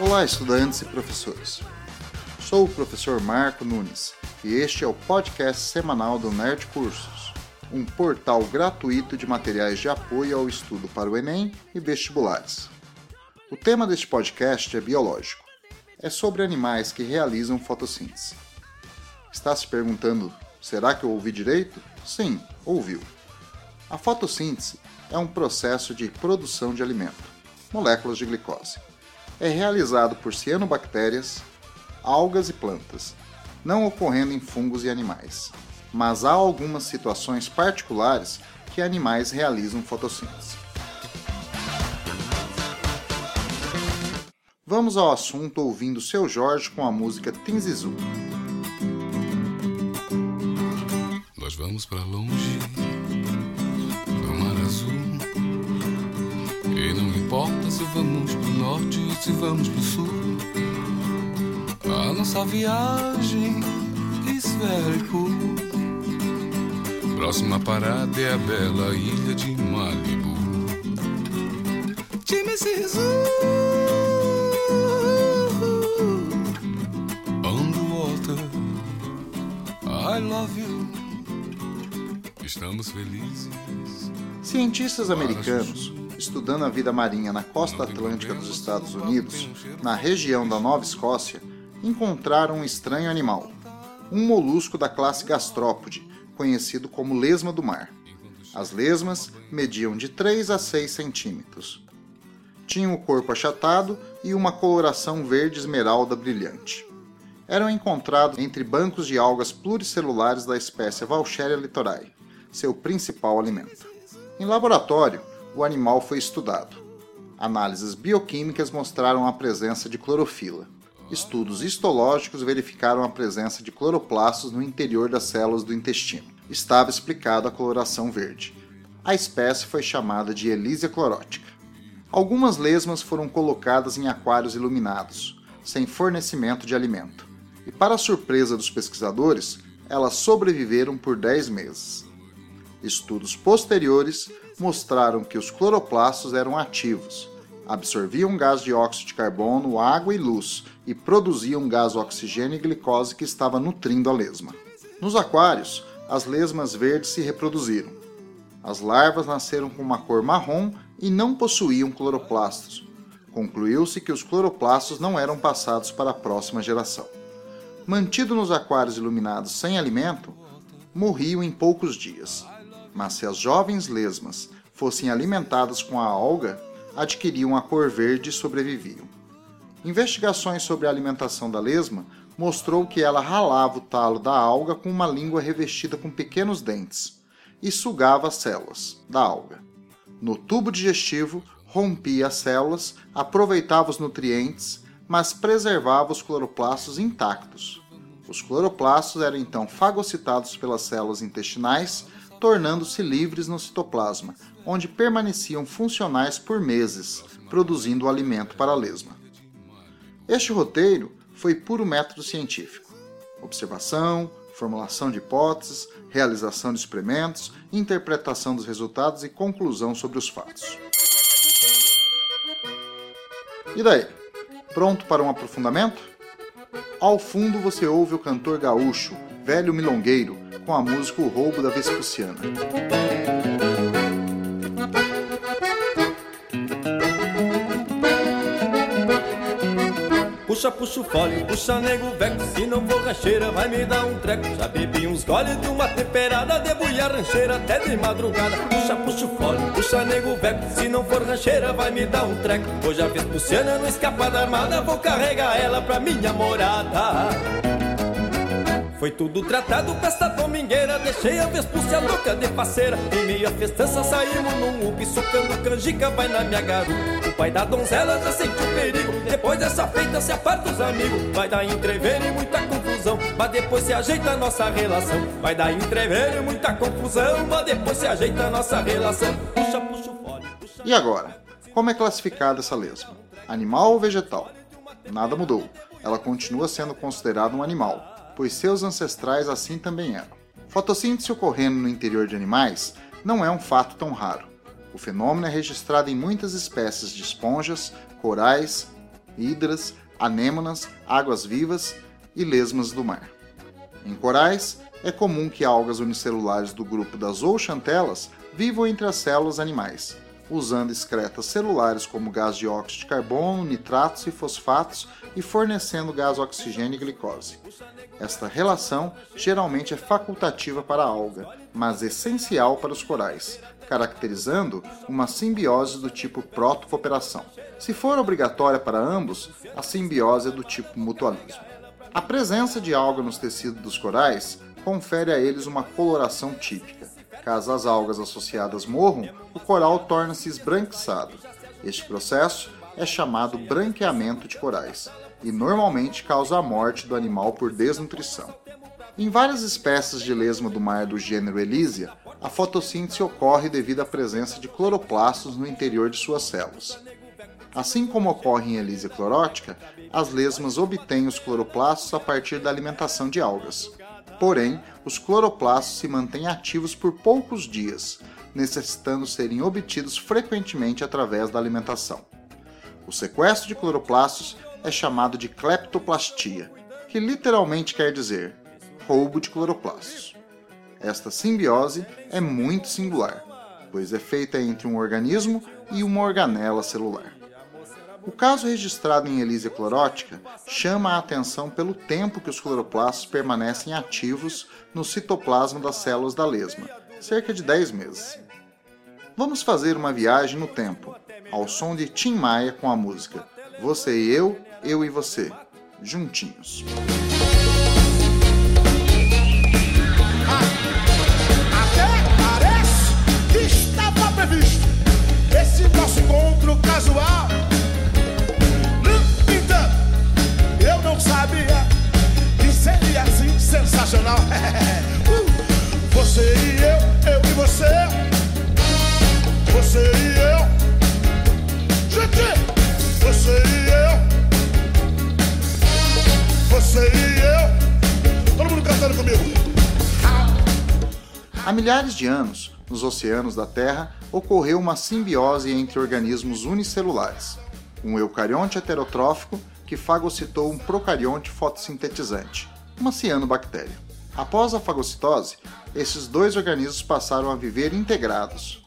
Olá, estudantes e professores. Sou o professor Marco Nunes e este é o podcast semanal do Nerd Cursos, um portal gratuito de materiais de apoio ao estudo para o Enem e vestibulares. O tema deste podcast é biológico. É sobre animais que realizam fotossíntese. Está se perguntando: será que eu ouvi direito? Sim, ouviu. A fotossíntese é um processo de produção de alimento, moléculas de glicose é realizado por cianobactérias, algas e plantas, não ocorrendo em fungos e animais. Mas há algumas situações particulares que animais realizam fotossíntese. Vamos ao assunto ouvindo seu Jorge com a música Tinzizu. Nós vamos para longe importa se vamos pro norte ou se vamos pro sul. A nossa viagem is very cool. Próxima parada é a bela ilha de Malibu. Time Sisu. Water. I love you. Estamos felizes. Cientistas americanos estudando a vida marinha na costa atlântica dos Estados Unidos, na região da Nova Escócia, encontraram um estranho animal, um molusco da classe gastrópode, conhecido como lesma do mar. As lesmas mediam de 3 a 6 centímetros. Tinham o corpo achatado e uma coloração verde esmeralda brilhante. Eram encontrados entre bancos de algas pluricelulares da espécie Valcheria litorae, seu principal alimento. Em laboratório, o animal foi estudado. Análises bioquímicas mostraram a presença de clorofila. Estudos histológicos verificaram a presença de cloroplastos no interior das células do intestino. Estava explicado a coloração verde. A espécie foi chamada de Elysia clorótica. Algumas lesmas foram colocadas em aquários iluminados, sem fornecimento de alimento. E, para surpresa dos pesquisadores, elas sobreviveram por 10 meses. Estudos posteriores mostraram que os cloroplastos eram ativos, absorviam gás dióxido de carbono, água e luz e produziam gás oxigênio e glicose que estava nutrindo a lesma. Nos aquários, as lesmas verdes se reproduziram. As larvas nasceram com uma cor marrom e não possuíam cloroplastos. Concluiu-se que os cloroplastos não eram passados para a próxima geração. Mantido nos aquários iluminados sem alimento, morriam em poucos dias mas se as jovens lesmas fossem alimentadas com a alga, adquiriam a cor verde e sobreviviam. Investigações sobre a alimentação da lesma mostrou que ela ralava o talo da alga com uma língua revestida com pequenos dentes e sugava as células da alga. No tubo digestivo, rompia as células, aproveitava os nutrientes, mas preservava os cloroplastos intactos. Os cloroplastos eram então fagocitados pelas células intestinais tornando-se livres no citoplasma, onde permaneciam funcionais por meses, produzindo alimento para a lesma. Este roteiro foi puro método científico. Observação, formulação de hipóteses, realização de experimentos, interpretação dos resultados e conclusão sobre os fatos. E daí? Pronto para um aprofundamento? Ao fundo você ouve o cantor gaúcho, velho milongueiro, com a música O Roubo da Vespuciana. Puxa, puxa o fole, puxa nego velho Se não for rancheira vai me dar um treco. Já bebi uns gole de uma temperada Debulha rancheira até de madrugada. Puxa, puxa o fole, puxa nego velho Se não for rancheira vai me dar um treco. Hoje a Vespuciana não escapa da armada Vou carregar ela pra minha morada foi tudo tratado com esta domingueira. Deixei a Vespúcia louca de faceira. Em meio à festança saímos num upi Socando canjica, vai na minha garupa. O pai da donzela já sentiu perigo. Depois dessa feita se aparta os amigos. Vai dar entrever e muita confusão. Mas depois se ajeita a nossa relação. Vai dar entrever e muita confusão. Mas depois se ajeita a nossa relação. Puxa, puxa o fole puxa... E agora? Como é classificada essa lesma? Animal ou vegetal? Nada mudou. Ela continua sendo considerada um animal, pois seus ancestrais assim também eram. Fotossíntese ocorrendo no interior de animais não é um fato tão raro. O fenômeno é registrado em muitas espécies de esponjas, corais hidras, anêmonas, águas-vivas e lesmas do mar. Em corais, é comum que algas unicelulares do grupo das zooxantelas vivam entre as células animais, usando excretas celulares como gás de óxido de carbono, nitratos e fosfatos e fornecendo gás oxigênio e glicose. Esta relação geralmente é facultativa para a alga, mas essencial para os corais, caracterizando uma simbiose do tipo proto-cooperação. Se for obrigatória para ambos, a simbiose é do tipo mutualismo. A presença de alga nos tecidos dos corais confere a eles uma coloração típica. Caso as algas associadas morram, o coral torna-se esbranquiçado. Este processo é chamado branqueamento de corais e normalmente causa a morte do animal por desnutrição. Em várias espécies de lesma do mar do gênero Elysia, a fotossíntese ocorre devido à presença de cloroplastos no interior de suas células. Assim como ocorre em Elysia clorótica, as lesmas obtêm os cloroplastos a partir da alimentação de algas. Porém, os cloroplastos se mantêm ativos por poucos dias, necessitando serem obtidos frequentemente através da alimentação. O sequestro de cloroplastos é chamado de cleptoplastia, que literalmente quer dizer roubo de cloroplastos. Esta simbiose é muito singular, pois é feita entre um organismo e uma organela celular. O caso registrado em Elísia clorótica chama a atenção pelo tempo que os cloroplastos permanecem ativos no citoplasma das células da lesma, cerca de 10 meses. Vamos fazer uma viagem no tempo, ao som de Tim Maia com a música Você e Eu, Eu e Você, juntinhos. esse nosso encontro casual. Entanto, eu não sabia que seria assim sensacional. Uh, você e eu, eu Há milhares de anos, nos oceanos da Terra, ocorreu uma simbiose entre organismos unicelulares, um eucarionte heterotrófico que fagocitou um procarionte fotossintetizante, uma cianobactéria. Após a fagocitose, esses dois organismos passaram a viver integrados,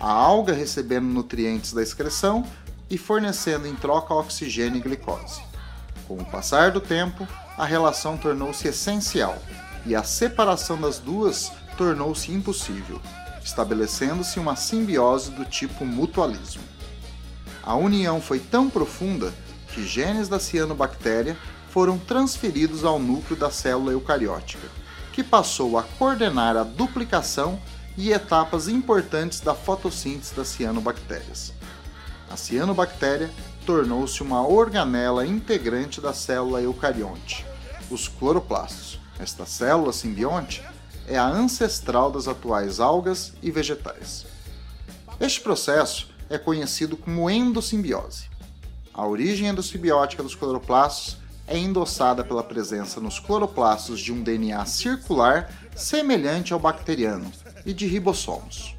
a alga recebendo nutrientes da excreção e fornecendo em troca oxigênio e glicose. Com o passar do tempo, a relação tornou-se essencial e a separação das duas tornou-se impossível estabelecendo-se uma simbiose do tipo mutualismo. A união foi tão profunda que genes da cianobactéria foram transferidos ao núcleo da célula eucariótica, que passou a coordenar a duplicação e etapas importantes da fotossíntese das cianobactérias. A cianobactéria tornou-se uma organela integrante da célula eucarionte, os cloroplastos. Esta célula simbionte é a ancestral das atuais algas e vegetais. Este processo é conhecido como endossimbiose. A origem endossimbiótica dos cloroplastos é endossada pela presença nos cloroplastos de um DNA circular semelhante ao bacteriano e de ribossomos.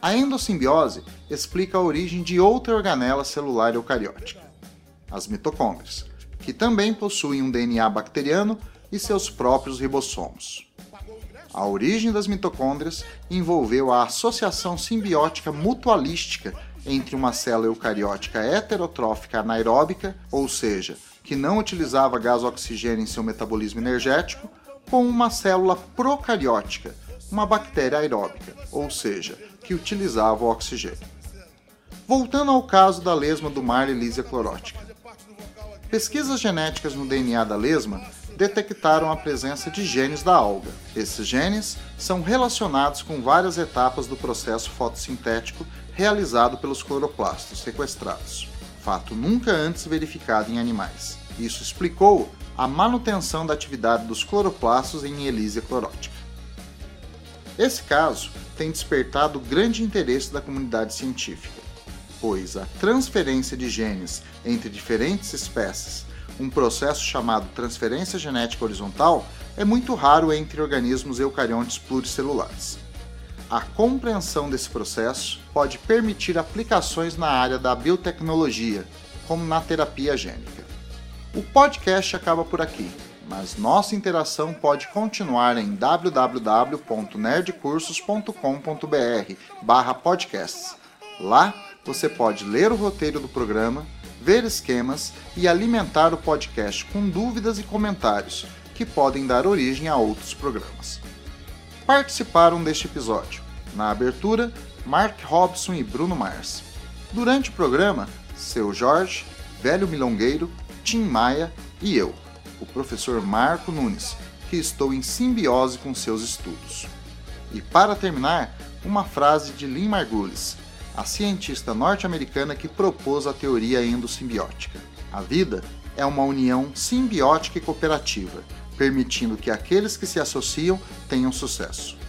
A endossimbiose explica a origem de outra organela celular eucariótica, as mitocôndrias, que também possuem um DNA bacteriano e seus próprios ribossomos. A origem das mitocôndrias envolveu a associação simbiótica mutualística entre uma célula eucariótica heterotrófica anaeróbica, ou seja, que não utilizava gás oxigênio em seu metabolismo energético, com uma célula procariótica, uma bactéria aeróbica, ou seja, que utilizava o oxigênio. Voltando ao caso da lesma do mar Elysia clorótica. Pesquisas genéticas no DNA da lesma detectaram a presença de genes da alga. Esses genes são relacionados com várias etapas do processo fotossintético realizado pelos cloroplastos sequestrados, fato nunca antes verificado em animais. Isso explicou a manutenção da atividade dos cloroplastos em Elysia clorótica. Esse caso tem despertado grande interesse da comunidade científica, pois a transferência de genes entre diferentes espécies um processo chamado transferência genética horizontal é muito raro entre organismos eucariontes pluricelulares. A compreensão desse processo pode permitir aplicações na área da biotecnologia, como na terapia gênica. O podcast acaba por aqui, mas nossa interação pode continuar em www.nerdcursos.com.br/podcasts. Lá você pode ler o roteiro do programa, ver esquemas e alimentar o podcast com dúvidas e comentários que podem dar origem a outros programas. Participaram deste episódio, na abertura, Mark Robson e Bruno Mars. Durante o programa, seu Jorge, Velho Milongueiro, Tim Maia e eu, o professor Marco Nunes, que estou em simbiose com seus estudos. E para terminar, uma frase de Lynn Margulis, a cientista norte-americana que propôs a teoria endossimbiótica. A vida é uma união simbiótica e cooperativa, permitindo que aqueles que se associam tenham sucesso.